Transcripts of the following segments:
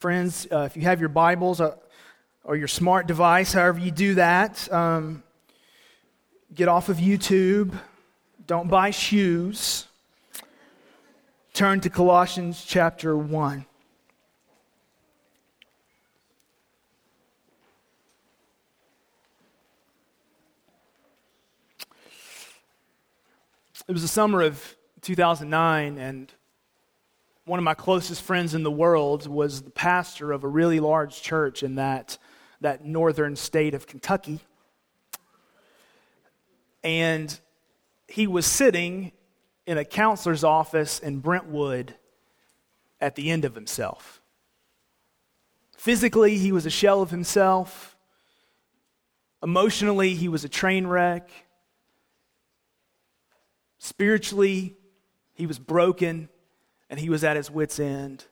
Friends, uh, if you have your Bibles uh, or your smart device, however you do that, um, get off of YouTube. Don't buy shoes. Turn to Colossians chapter 1. It was the summer of 2009, and one of my closest friends in the world was the pastor of a really large church in that, that northern state of Kentucky. And he was sitting in a counselor's office in Brentwood at the end of himself. Physically, he was a shell of himself. Emotionally, he was a train wreck. Spiritually, he was broken and he was at his wits' end.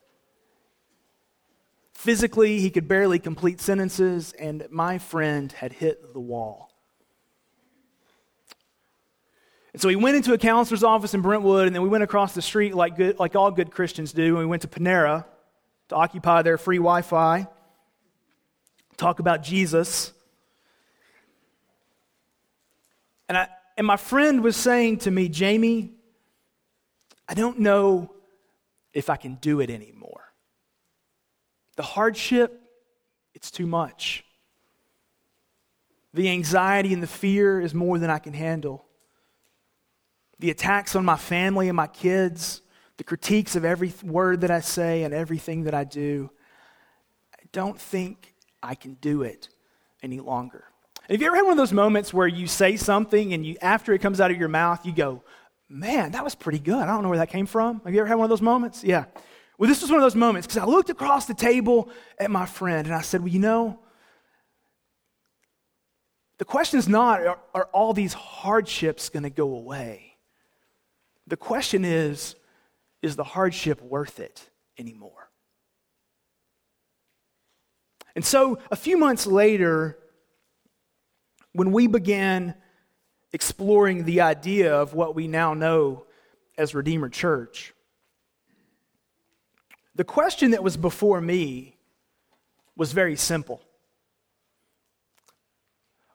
Physically, he could barely complete sentences, and my friend had hit the wall. And so he went into a counselor's office in Brentwood, and then we went across the street like, good, like all good Christians do, and we went to Panera to occupy their free Wi Fi, talk about Jesus. And, I, and my friend was saying to me, Jamie, I don't know if I can do it anymore. The hardship, it's too much. The anxiety and the fear is more than I can handle. The attacks on my family and my kids, the critiques of every word that I say and everything that I do, I don't think I can do it any longer. Have you ever had one of those moments where you say something and you, after it comes out of your mouth, you go, man, that was pretty good. I don't know where that came from. Have you ever had one of those moments? Yeah. Well, this was one of those moments because I looked across the table at my friend and I said, well, you know, the question is not, are, are all these hardships going to go away? The question is, is the hardship worth it anymore? And so a few months later, when we began exploring the idea of what we now know as Redeemer Church. The question that was before me was very simple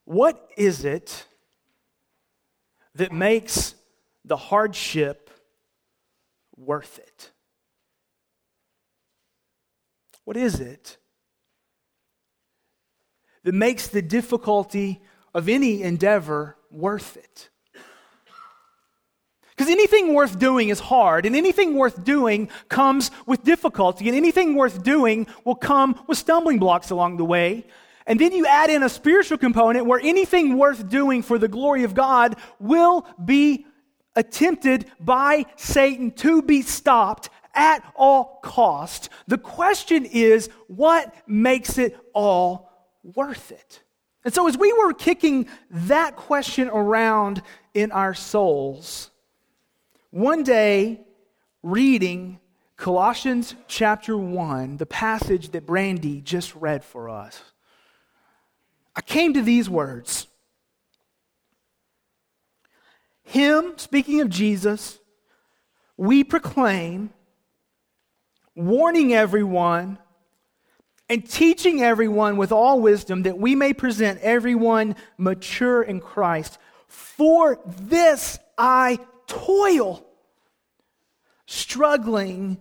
What is it that makes the hardship worth it? What is it that makes the difficulty of any endeavor worth it. Because anything worth doing is hard, and anything worth doing comes with difficulty, and anything worth doing will come with stumbling blocks along the way. And then you add in a spiritual component where anything worth doing for the glory of God will be attempted by Satan to be stopped at all cost. The question is, what makes it all worth it? And so, as we were kicking that question around in our souls, one day, reading Colossians chapter 1, the passage that Brandy just read for us, I came to these words. Him, speaking of Jesus, we proclaim, warning everyone and teaching everyone with all wisdom that we may present everyone mature in Christ. For this I toil, struggling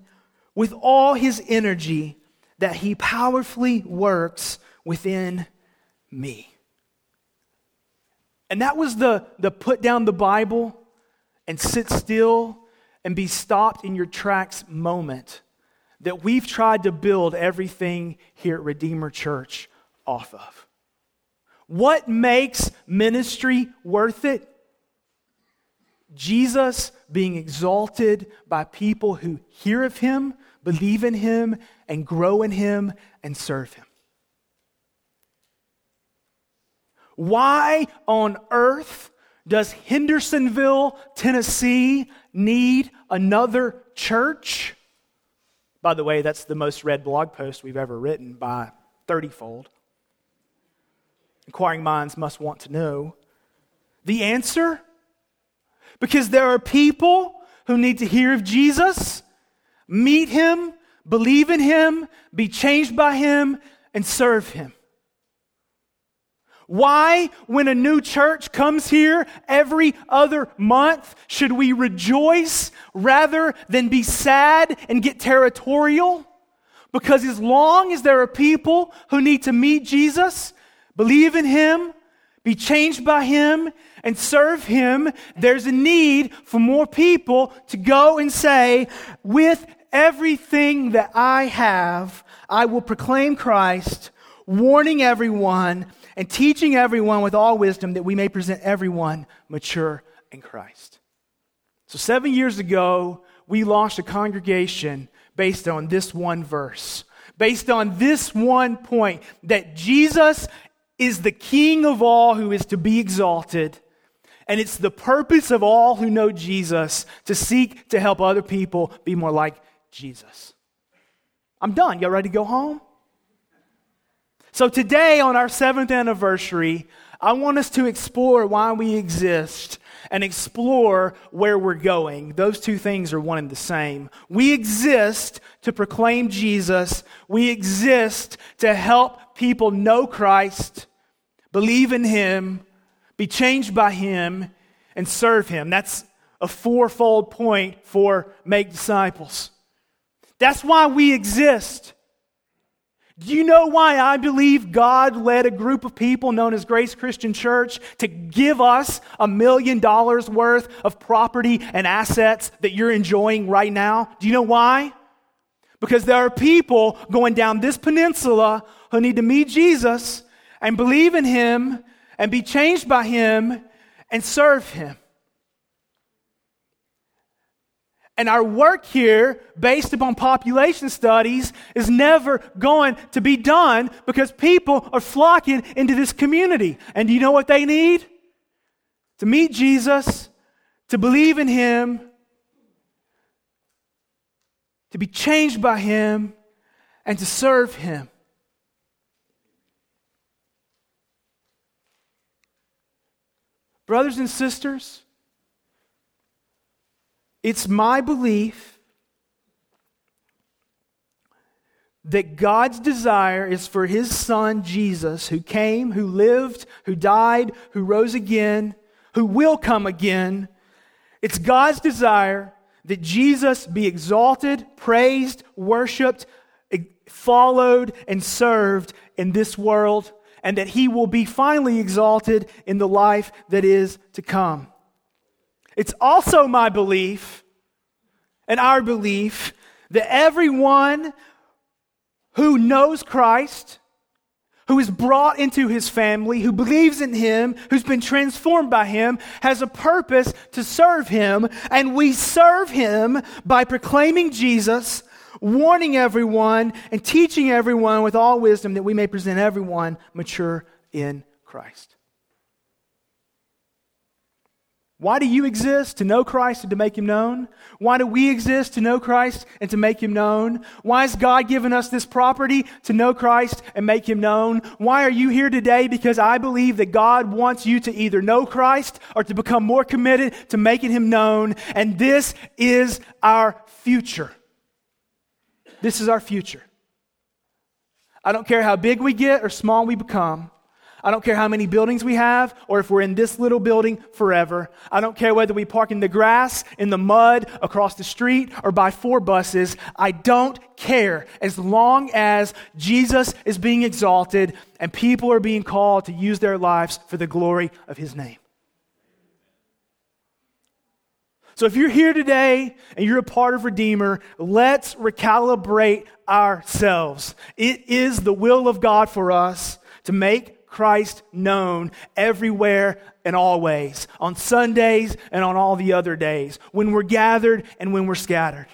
with all his energy that he powerfully works within me. And that was the, the put down the Bible and sit still and be stopped in your tracks moment that we've tried to build everything here at Redeemer Church off of. What makes ministry worth it? Jesus being exalted by people who hear of him, believe in him, and grow in him and serve him. Why on earth does Hendersonville, Tennessee need another church? By the way, that's the most read blog post we've ever written by 30 fold. Inquiring minds must want to know. The answer? Because there are people who need to hear of Jesus, meet him, believe in him, be changed by him, and serve him. Why, when a new church comes here every other month, should we rejoice rather than be sad and get territorial? Because as long as there are people who need to meet Jesus, believe in Him, be changed by Him, and serve Him, there's a need for more people to go and say, with everything that I have, I will proclaim Christ, warning everyone and teaching everyone with all wisdom that we may present everyone mature in Christ. So, seven years ago, we launched a congregation based on this one verse, based on this one point that Jesus is the King of all who is to be exalted. And it's the purpose of all who know Jesus to seek to help other people be more like Jesus. I'm done. Y'all ready to go home? So, today, on our seventh anniversary, I want us to explore why we exist and explore where we're going. Those two things are one and the same. We exist to proclaim Jesus, we exist to help people know Christ, believe in Him, be changed by Him, and serve Him. That's a fourfold point for make disciples. That's why we exist. Do you know why I believe God led a group of people known as Grace Christian Church to give us a million dollars worth of property and assets that you're enjoying right now? Do you know why? Because there are people going down this peninsula who need to meet Jesus and believe in Him and be changed by Him and serve Him. And our work here, based upon population studies, is never going to be done because people are flocking into this community. And do you know what they need? To meet Jesus, to believe in Him, to be changed by Him, and to serve Him. Brothers and sisters, it's my belief that God's desire is for his son Jesus, who came, who lived, who died, who rose again, who will come again. It's God's desire that Jesus be exalted, praised, worshiped, followed, and served in this world, and that he will be finally exalted in the life that is to come. It's also my belief and our belief that everyone who knows Christ, who is brought into his family, who believes in him, who's been transformed by him, has a purpose to serve him. And we serve him by proclaiming Jesus, warning everyone, and teaching everyone with all wisdom that we may present everyone mature in Christ. Why do you exist? To know Christ and to make him known? Why do we exist? To know Christ and to make him known? Why has God given us this property to know Christ and make him known? Why are you here today? Because I believe that God wants you to either know Christ or to become more committed to making him known. And this is our future. This is our future. I don't care how big we get or small we become. I don't care how many buildings we have or if we're in this little building forever. I don't care whether we park in the grass, in the mud, across the street, or buy four buses. I don't care as long as Jesus is being exalted and people are being called to use their lives for the glory of his name. So if you're here today and you're a part of Redeemer, let's recalibrate ourselves. It is the will of God for us to make Christ known everywhere and always, on Sundays and on all the other days, when we're gathered and when we're scattered.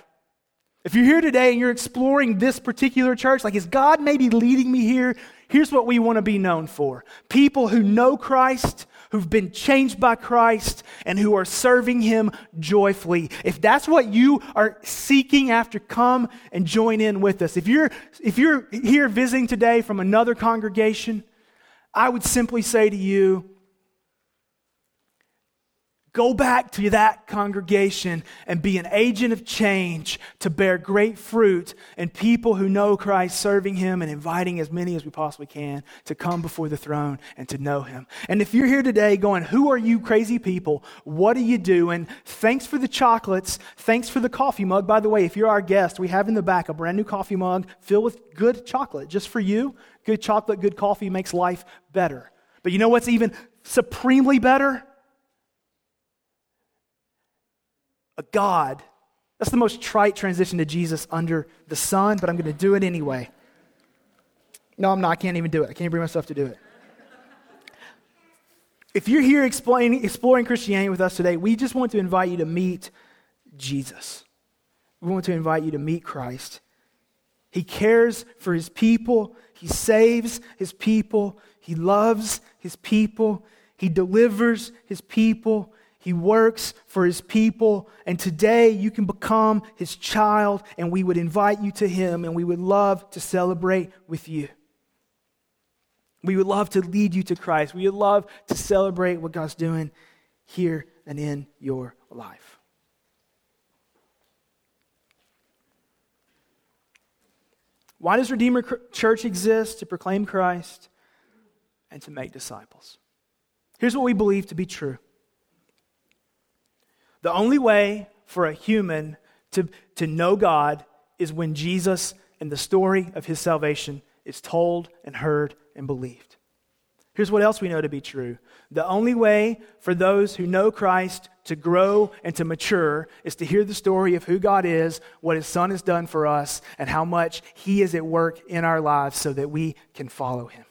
If you're here today and you're exploring this particular church, like, is God maybe leading me here? Here's what we want to be known for people who know Christ, who've been changed by Christ, and who are serving Him joyfully. If that's what you are seeking after, come and join in with us. If you're, if you're here visiting today from another congregation, I would simply say to you Go back to that congregation and be an agent of change to bear great fruit and people who know Christ serving Him and inviting as many as we possibly can to come before the throne and to know Him. And if you're here today going, Who are you crazy people? What are you doing? Thanks for the chocolates. Thanks for the coffee mug. By the way, if you're our guest, we have in the back a brand new coffee mug filled with good chocolate just for you. Good chocolate, good coffee makes life better. But you know what's even supremely better? A God. That's the most trite transition to Jesus under the sun, but I'm going to do it anyway. No, I'm not. I can't even do it. I can't bring myself to do it. If you're here exploring, exploring Christianity with us today, we just want to invite you to meet Jesus. We want to invite you to meet Christ. He cares for his people, he saves his people, he loves his people, he delivers his people, he works for his people. And today you can become his child, and we would invite you to him, and we would love to celebrate with you. We would love to lead you to Christ. We would love to celebrate what God's doing here and in your life. Why does Redeemer Church exist? To proclaim Christ and to make disciples. Here's what we believe to be true the only way for a human to, to know God is when Jesus and the story of his salvation is told and heard and believed. Here's what else we know to be true. The only way for those who know Christ to grow and to mature is to hear the story of who God is, what his son has done for us, and how much he is at work in our lives so that we can follow him.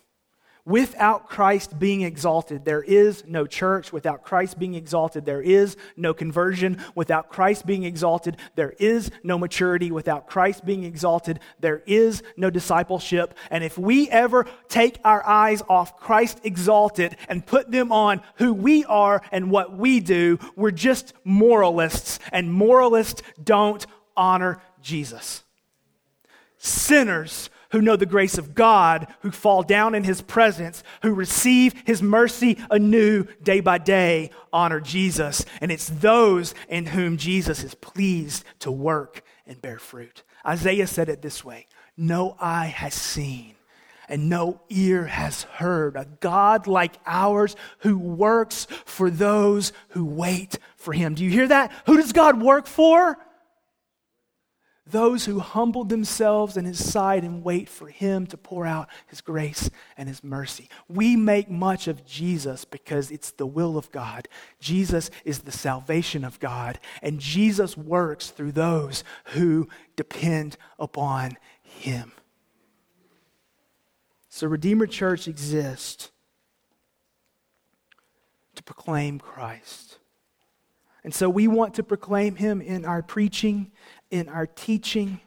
Without Christ being exalted, there is no church. Without Christ being exalted, there is no conversion. Without Christ being exalted, there is no maturity. Without Christ being exalted, there is no discipleship. And if we ever take our eyes off Christ exalted and put them on who we are and what we do, we're just moralists. And moralists don't honor Jesus. Sinners who know the grace of God, who fall down in his presence, who receive his mercy anew day by day, honor Jesus. And it's those in whom Jesus is pleased to work and bear fruit. Isaiah said it this way No eye has seen. And no ear has heard a God like ours who works for those who wait for him. Do you hear that? Who does God work for? Those who humbled themselves in his side and wait for him to pour out his grace and his mercy. We make much of Jesus because it's the will of God. Jesus is the salvation of God, and Jesus works through those who depend upon him. So, Redeemer Church exists to proclaim Christ. And so we want to proclaim him in our preaching in our teaching,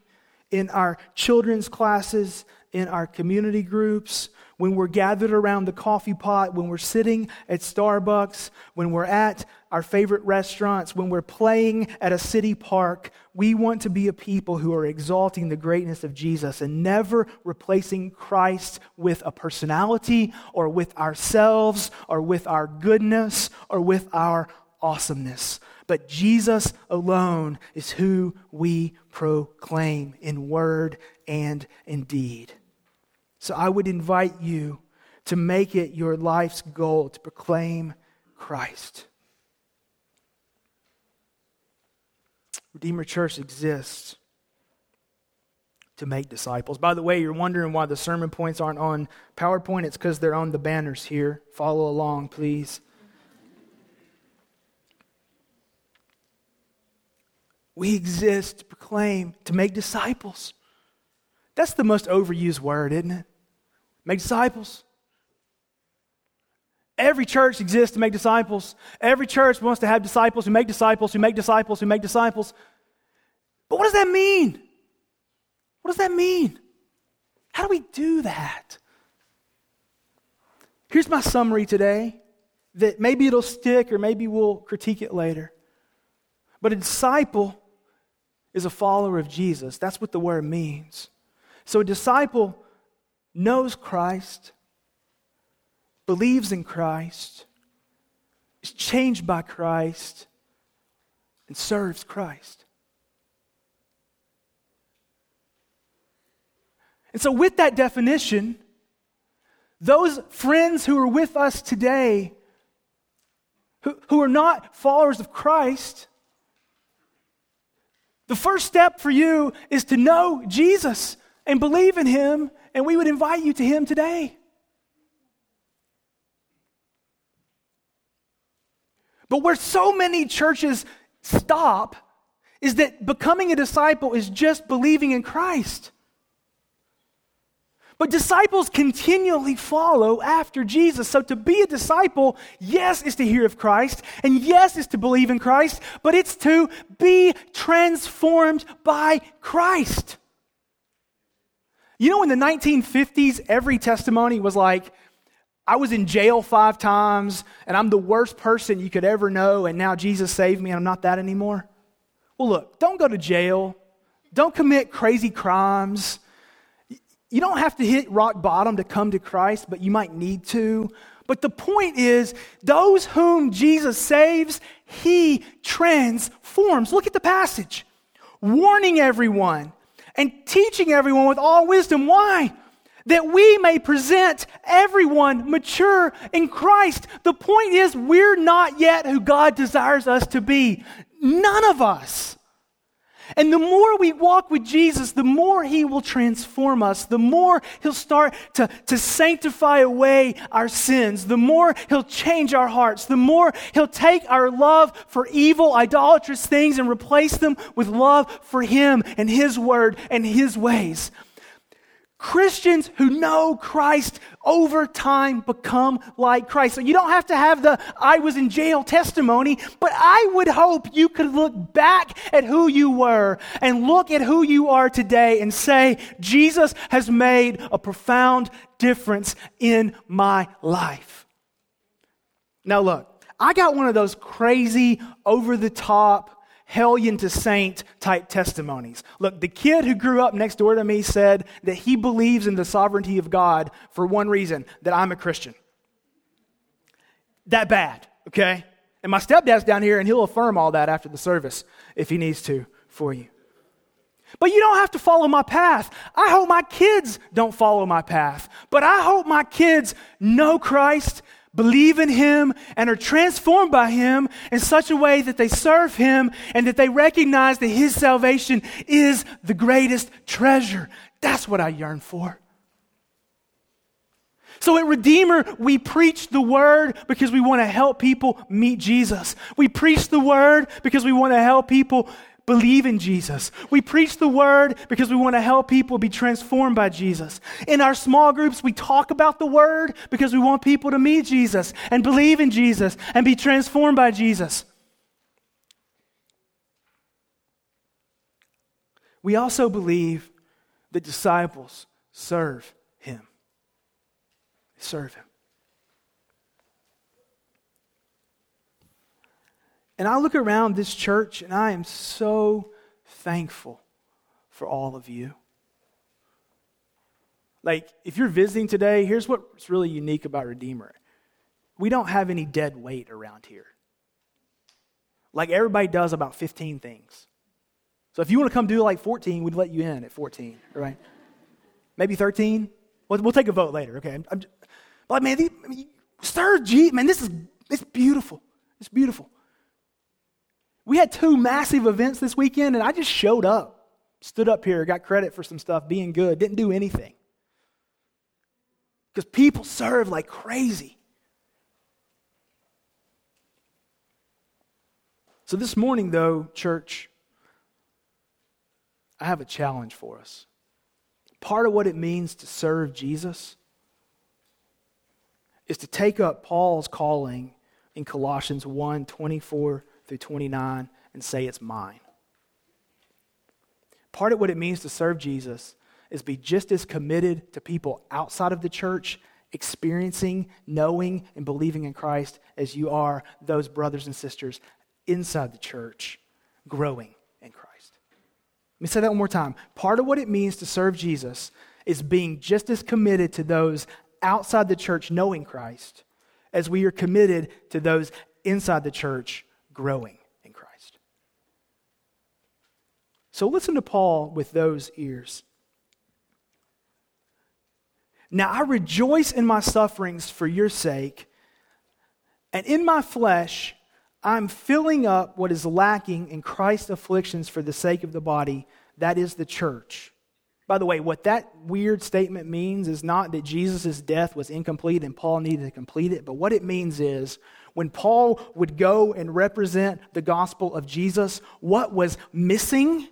in our children's classes, in our community groups, when we're gathered around the coffee pot, when we're sitting at Starbucks, when we're at our favorite restaurants, when we're playing at a city park, we want to be a people who are exalting the greatness of Jesus and never replacing Christ with a personality or with ourselves or with our goodness or with our awesomeness but Jesus alone is who we proclaim in word and in deed. So I would invite you to make it your life's goal to proclaim Christ. Redeemer Church exists to make disciples. By the way, you're wondering why the sermon points aren't on PowerPoint. It's because they're on the banners here. Follow along, please. We exist to proclaim, to make disciples. That's the most overused word, isn't it? Make disciples. Every church exists to make disciples. Every church wants to have disciples who make disciples, who make disciples, who make disciples. But what does that mean? What does that mean? How do we do that? Here's my summary today that maybe it'll stick or maybe we'll critique it later. But a disciple is a follower of Jesus. That's what the word means. So a disciple knows Christ, believes in Christ, is changed by Christ and serves Christ. And so, with that definition, those friends who are with us today, who, who are not followers of Christ, the first step for you is to know Jesus and believe in Him, and we would invite you to Him today. But where so many churches stop is that becoming a disciple is just believing in Christ. But disciples continually follow after Jesus. So to be a disciple, yes, is to hear of Christ, and yes, is to believe in Christ, but it's to be transformed by Christ. You know, in the 1950s, every testimony was like, I was in jail five times, and I'm the worst person you could ever know, and now Jesus saved me, and I'm not that anymore. Well, look, don't go to jail. Don't commit crazy crimes. You don't have to hit rock bottom to come to Christ, but you might need to. But the point is, those whom Jesus saves, he transforms. Look at the passage. Warning everyone and teaching everyone with all wisdom. Why? That we may present everyone mature in Christ. The point is, we're not yet who God desires us to be. None of us. And the more we walk with Jesus, the more He will transform us, the more He'll start to, to sanctify away our sins, the more He'll change our hearts, the more He'll take our love for evil, idolatrous things and replace them with love for Him and His Word and His ways. Christians who know Christ over time become like Christ. So you don't have to have the I was in jail testimony, but I would hope you could look back at who you were and look at who you are today and say, Jesus has made a profound difference in my life. Now, look, I got one of those crazy, over the top, hellion to saint type testimonies. Look, the kid who grew up next door to me said that he believes in the sovereignty of God for one reason that I'm a Christian. That bad, okay? And my stepdad's down here and he'll affirm all that after the service if he needs to for you. But you don't have to follow my path. I hope my kids don't follow my path. But I hope my kids know Christ believe in Him and are transformed by Him in such a way that they serve Him and that they recognize that His salvation is the greatest treasure. That's what I yearn for. So at Redeemer, we preach the word because we want to help people meet Jesus. We preach the word because we want to help people believe in Jesus. We preach the word because we want to help people be transformed by Jesus. In our small groups, we talk about the word because we want people to meet Jesus and believe in Jesus and be transformed by Jesus. We also believe that disciples serve him. serve him. And I look around this church and I am so thankful for all of you. Like, if you're visiting today, here's what's really unique about Redeemer we don't have any dead weight around here. Like, everybody does about 15 things. So, if you want to come do like 14, we'd let you in at 14, right? Maybe 13? We'll, we'll take a vote later, okay? I'm, I'm just, but man, these, I mean, stir G, man, this is it's beautiful. It's beautiful. We had two massive events this weekend, and I just showed up, stood up here, got credit for some stuff being good, didn't do anything. Because people serve like crazy. So this morning, though, church, I have a challenge for us. Part of what it means to serve Jesus is to take up Paul's calling in Colossians 1 24 through 29 and say, It's mine. Part of what it means to serve Jesus is be just as committed to people outside of the church experiencing, knowing, and believing in Christ as you are those brothers and sisters inside the church growing in Christ. Let me say that one more time. Part of what it means to serve Jesus is being just as committed to those outside the church knowing Christ as we are committed to those inside the church growing in Christ. So listen to Paul with those ears. Now I rejoice in my sufferings for your sake, and in my flesh I'm filling up what is lacking in Christ's afflictions for the sake of the body, that is the church. By the way, what that weird statement means is not that Jesus' death was incomplete and Paul needed to complete it, but what it means is when Paul would go and represent the gospel of Jesus, what was missing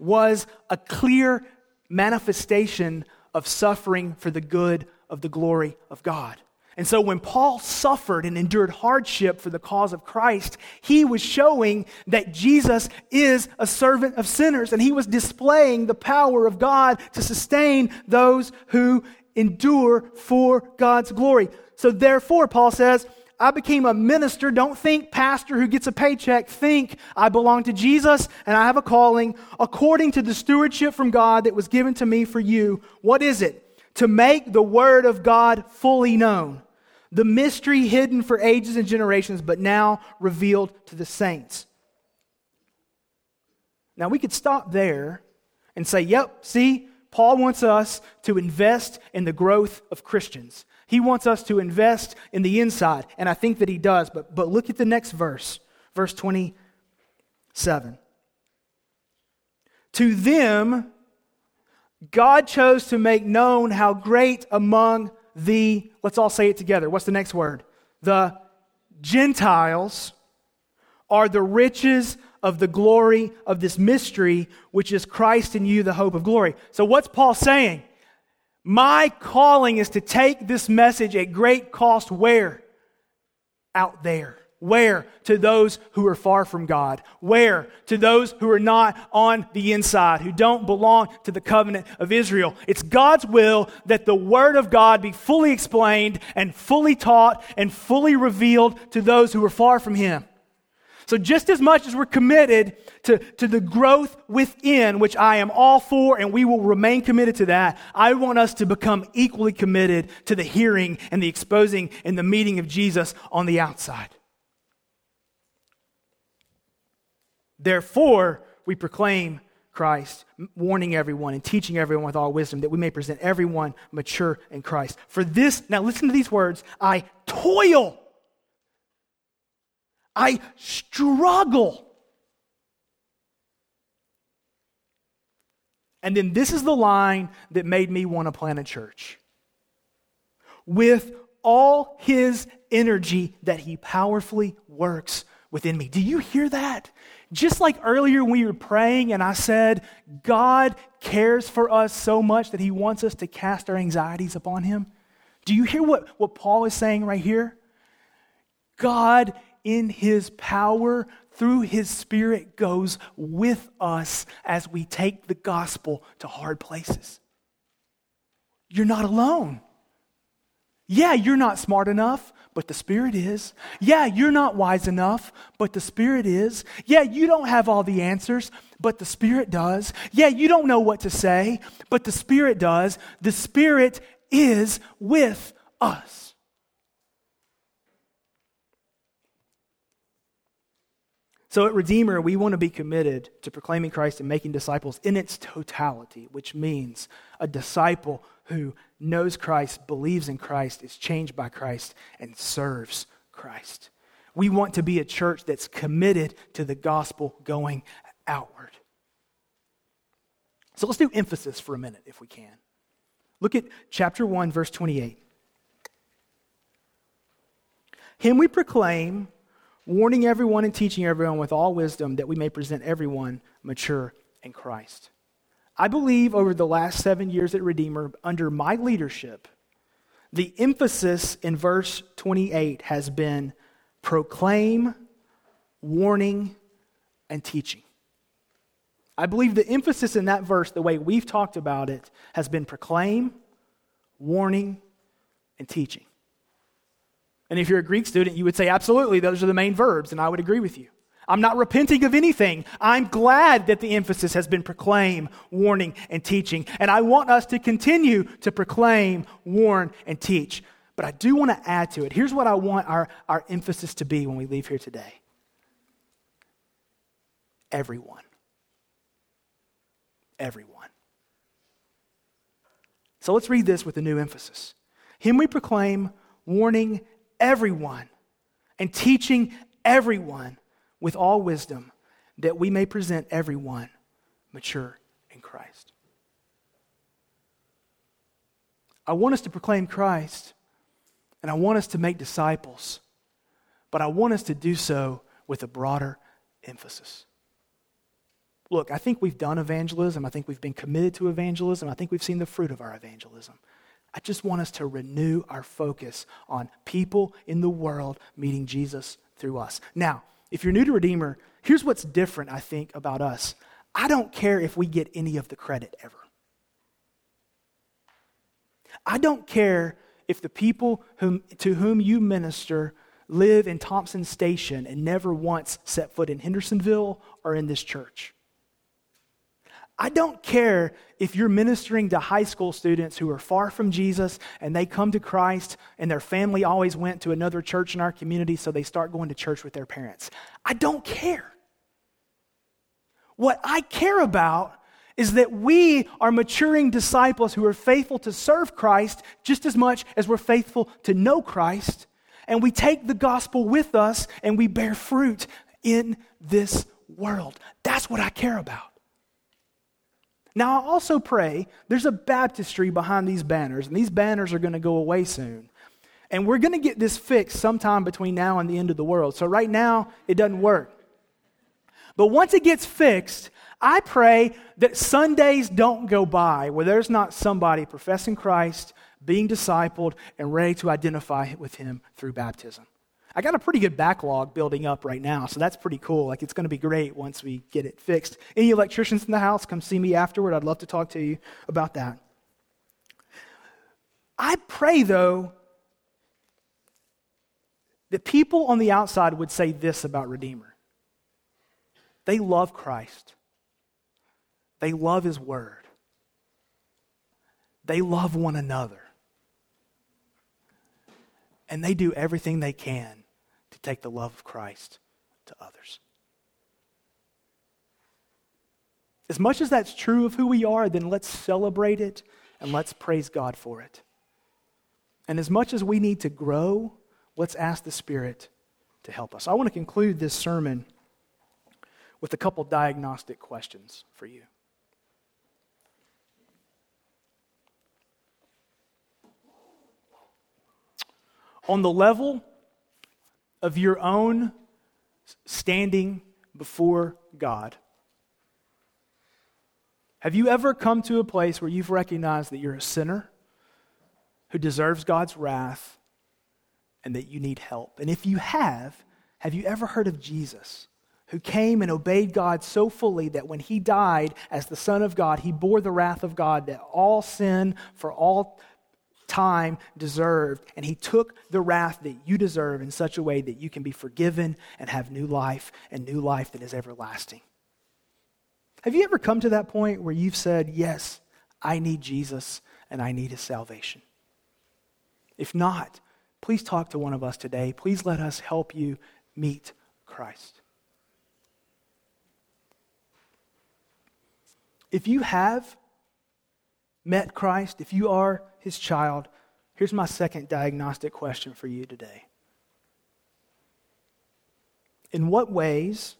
was a clear manifestation of suffering for the good of the glory of God. And so when Paul suffered and endured hardship for the cause of Christ, he was showing that Jesus is a servant of sinners and he was displaying the power of God to sustain those who endure for God's glory. So therefore, Paul says, I became a minister. Don't think pastor who gets a paycheck. Think I belong to Jesus and I have a calling according to the stewardship from God that was given to me for you. What is it? To make the word of God fully known. The mystery hidden for ages and generations, but now revealed to the saints. Now we could stop there and say, yep, see, Paul wants us to invest in the growth of Christians. He wants us to invest in the inside, and I think that he does. But, but look at the next verse, verse 27. To them, God chose to make known how great among the, let's all say it together. What's the next word? The Gentiles are the riches of the glory of this mystery, which is Christ in you, the hope of glory. So, what's Paul saying? My calling is to take this message at great cost where? Out there. Where? To those who are far from God. Where? To those who are not on the inside, who don't belong to the covenant of Israel. It's God's will that the Word of God be fully explained and fully taught and fully revealed to those who are far from Him. So, just as much as we're committed to, to the growth within, which I am all for, and we will remain committed to that, I want us to become equally committed to the hearing and the exposing and the meeting of Jesus on the outside. Therefore, we proclaim Christ, warning everyone and teaching everyone with all wisdom that we may present everyone mature in Christ. For this, now listen to these words I toil I struggle. And then this is the line that made me want to plant a church. With all his energy that he powerfully works within me. Do you hear that? Just like earlier when we were praying and I said, God cares for us so much that he wants us to cast our anxieties upon him. Do you hear what, what Paul is saying right here? God in his power through his spirit goes with us as we take the gospel to hard places. You're not alone. Yeah, you're not smart enough, but the Spirit is. Yeah, you're not wise enough, but the Spirit is. Yeah, you don't have all the answers, but the Spirit does. Yeah, you don't know what to say, but the Spirit does. The Spirit is with us. So at Redeemer, we want to be committed to proclaiming Christ and making disciples in its totality, which means a disciple who knows Christ, believes in Christ, is changed by Christ, and serves Christ. We want to be a church that's committed to the gospel going outward. So let's do emphasis for a minute, if we can. Look at chapter 1, verse 28. Him we proclaim warning everyone and teaching everyone with all wisdom that we may present everyone mature in Christ. I believe over the last seven years at Redeemer, under my leadership, the emphasis in verse 28 has been proclaim, warning, and teaching. I believe the emphasis in that verse, the way we've talked about it, has been proclaim, warning, and teaching. And if you're a Greek student, you would say, absolutely, those are the main verbs, and I would agree with you. I'm not repenting of anything. I'm glad that the emphasis has been proclaim, warning, and teaching. And I want us to continue to proclaim, warn, and teach. But I do want to add to it. Here's what I want our, our emphasis to be when we leave here today everyone. Everyone. So let's read this with a new emphasis. Him we proclaim, warning everyone and teaching everyone with all wisdom, that we may present everyone mature in Christ. I want us to proclaim Christ, and I want us to make disciples, but I want us to do so with a broader emphasis. Look, I think we've done evangelism. I think we've been committed to evangelism. I think we've seen the fruit of our evangelism. I just want us to renew our focus on people in the world meeting Jesus through us. Now, if you're new to Redeemer, here's what's different, I think, about us. I don't care if we get any of the credit ever. I don't care if the people whom, to whom you minister live in Thompson Station and never once set foot in Hendersonville or in this church. I don't care if you're ministering to high school students who are far from Jesus and they come to Christ and their family always went to another church in our community, so they start going to church with their parents. I don't care. What I care about is that we are maturing disciples who are faithful to serve Christ just as much as we're faithful to know Christ. And we take the gospel with us and we bear fruit in this world. That's what I care about. Now, I also pray there's a baptistry behind these banners, and these banners are going to go away soon. And we're going to get this fixed sometime between now and the end of the world. So, right now, it doesn't work. But once it gets fixed, I pray that Sundays don't go by where there's not somebody professing Christ, being discipled, and ready to identify with Him through baptism. I got a pretty good backlog building up right now, so that's pretty cool. Like, it's going to be great once we get it fixed. Any electricians in the house, come see me afterward. I'd love to talk to you about that. I pray, though, that people on the outside would say this about Redeemer they love Christ, they love His Word, they love one another, and they do everything they can take the love of Christ to others. As much as that's true of who we are, then let's celebrate it and let's praise God for it. And as much as we need to grow, let's ask the Spirit to help us. I want to conclude this sermon with a couple diagnostic questions for you. On the level of your own standing before God? Have you ever come to a place where you've recognized that you're a sinner who deserves God's wrath and that you need help? And if you have, have you ever heard of Jesus? Who came and obeyed God so fully that when he died as the Son of God, he bore the wrath of God that all sin for all time deserved. And he took the wrath that you deserve in such a way that you can be forgiven and have new life and new life that is everlasting. Have you ever come to that point where you've said, Yes, I need Jesus and I need his salvation? If not, please talk to one of us today. Please let us help you meet Christ. If you have met Christ, if you are his child, here's my second diagnostic question for you today. In what ways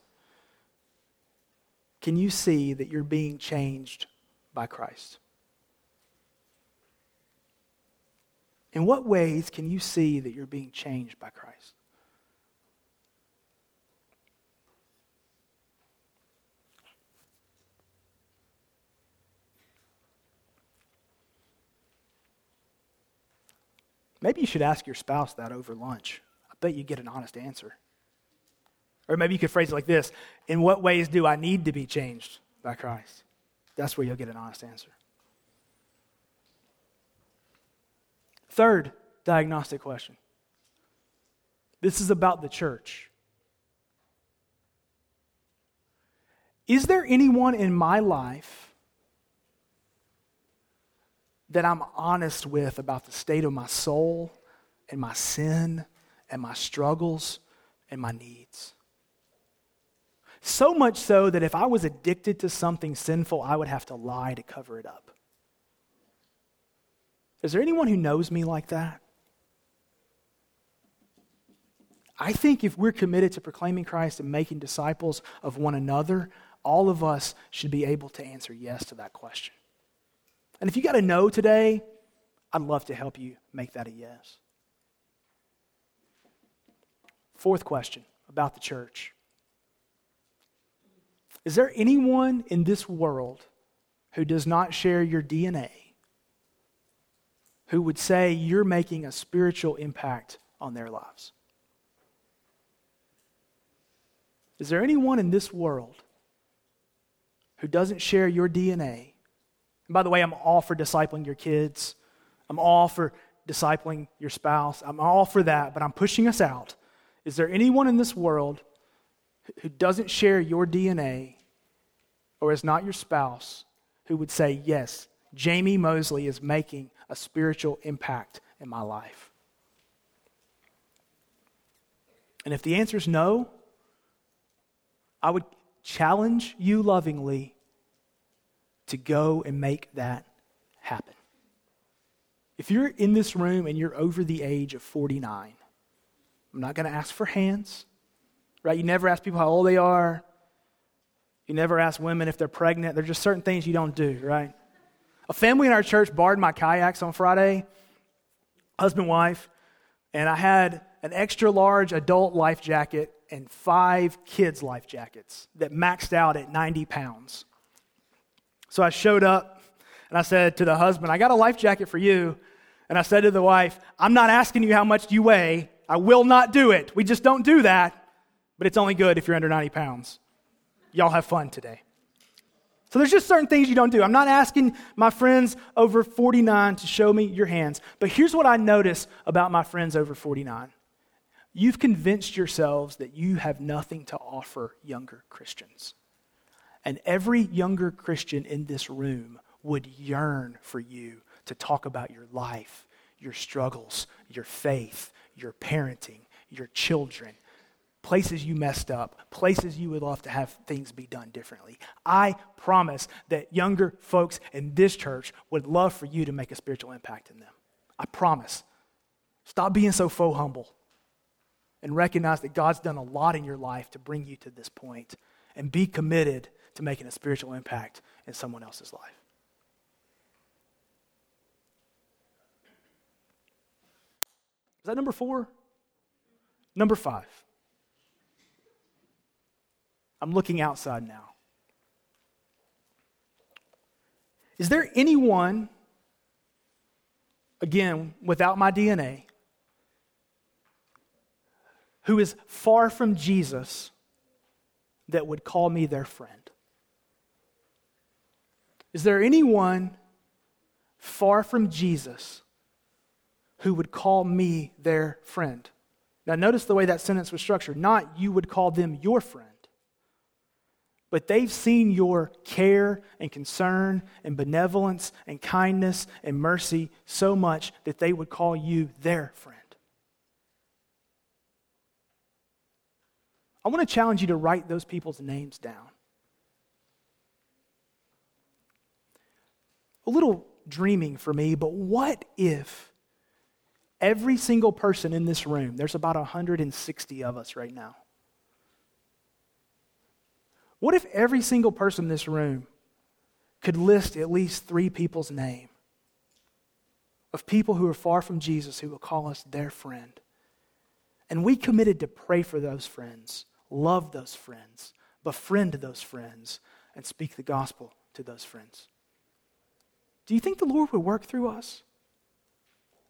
can you see that you're being changed by Christ? In what ways can you see that you're being changed by Christ? Maybe you should ask your spouse that over lunch. I bet you get an honest answer. Or maybe you could phrase it like this In what ways do I need to be changed by Christ? That's where you'll get an honest answer. Third diagnostic question this is about the church. Is there anyone in my life that I'm honest with about the state of my soul and my sin and my struggles and my needs. So much so that if I was addicted to something sinful, I would have to lie to cover it up. Is there anyone who knows me like that? I think if we're committed to proclaiming Christ and making disciples of one another, all of us should be able to answer yes to that question. And if you got a no today, I'd love to help you make that a yes. Fourth question about the church Is there anyone in this world who does not share your DNA who would say you're making a spiritual impact on their lives? Is there anyone in this world who doesn't share your DNA? And by the way, I'm all for discipling your kids. I'm all for discipling your spouse. I'm all for that, but I'm pushing us out. Is there anyone in this world who doesn't share your DNA or is not your spouse who would say, Yes, Jamie Mosley is making a spiritual impact in my life? And if the answer is no, I would challenge you lovingly to go and make that happen. If you're in this room and you're over the age of 49, I'm not going to ask for hands, right? You never ask people how old they are. You never ask women if they're pregnant. There's just certain things you don't do, right? A family in our church borrowed my kayaks on Friday, husband, wife, and I had an extra large adult life jacket and five kids' life jackets that maxed out at 90 pounds. So I showed up and I said to the husband, I got a life jacket for you. And I said to the wife, I'm not asking you how much you weigh. I will not do it. We just don't do that. But it's only good if you're under 90 pounds. Y'all have fun today. So there's just certain things you don't do. I'm not asking my friends over 49 to show me your hands. But here's what I notice about my friends over 49 You've convinced yourselves that you have nothing to offer younger Christians. And every younger Christian in this room would yearn for you to talk about your life, your struggles, your faith, your parenting, your children, places you messed up, places you would love to have things be done differently. I promise that younger folks in this church would love for you to make a spiritual impact in them. I promise. Stop being so faux humble and recognize that God's done a lot in your life to bring you to this point and be committed to making a spiritual impact in someone else's life. Is that number four? Number five. I'm looking outside now. Is there anyone, again, without my DNA, who is far from Jesus that would call me their friend? Is there anyone far from Jesus who would call me their friend? Now, notice the way that sentence was structured. Not you would call them your friend, but they've seen your care and concern and benevolence and kindness and mercy so much that they would call you their friend. I want to challenge you to write those people's names down. A little dreaming for me, but what if every single person in this room, there's about 160 of us right now, what if every single person in this room could list at least three people's name of people who are far from Jesus who will call us their friend? And we committed to pray for those friends love those friends, befriend those friends, and speak the gospel to those friends. Do you think the Lord would work through us?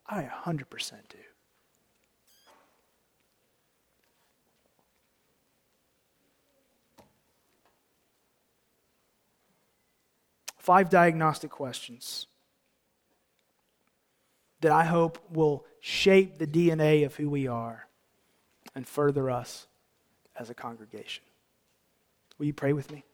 I 100% do. Five diagnostic questions that I hope will shape the DNA of who we are and further us as a congregation. Will you pray with me?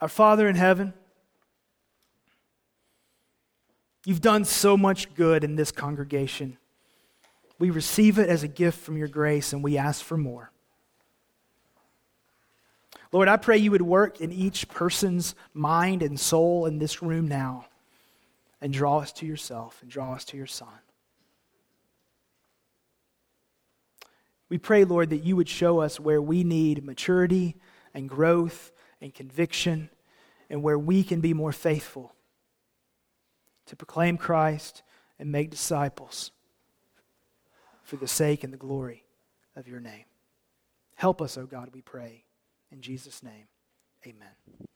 Our Father in heaven, you've done so much good in this congregation. We receive it as a gift from your grace and we ask for more. Lord, I pray you would work in each person's mind and soul in this room now and draw us to yourself and draw us to your Son. We pray, Lord, that you would show us where we need maturity and growth and conviction and where we can be more faithful to proclaim Christ and make disciples for the sake and the glory of your name. Help us, O oh God, we pray. In Jesus' name, amen.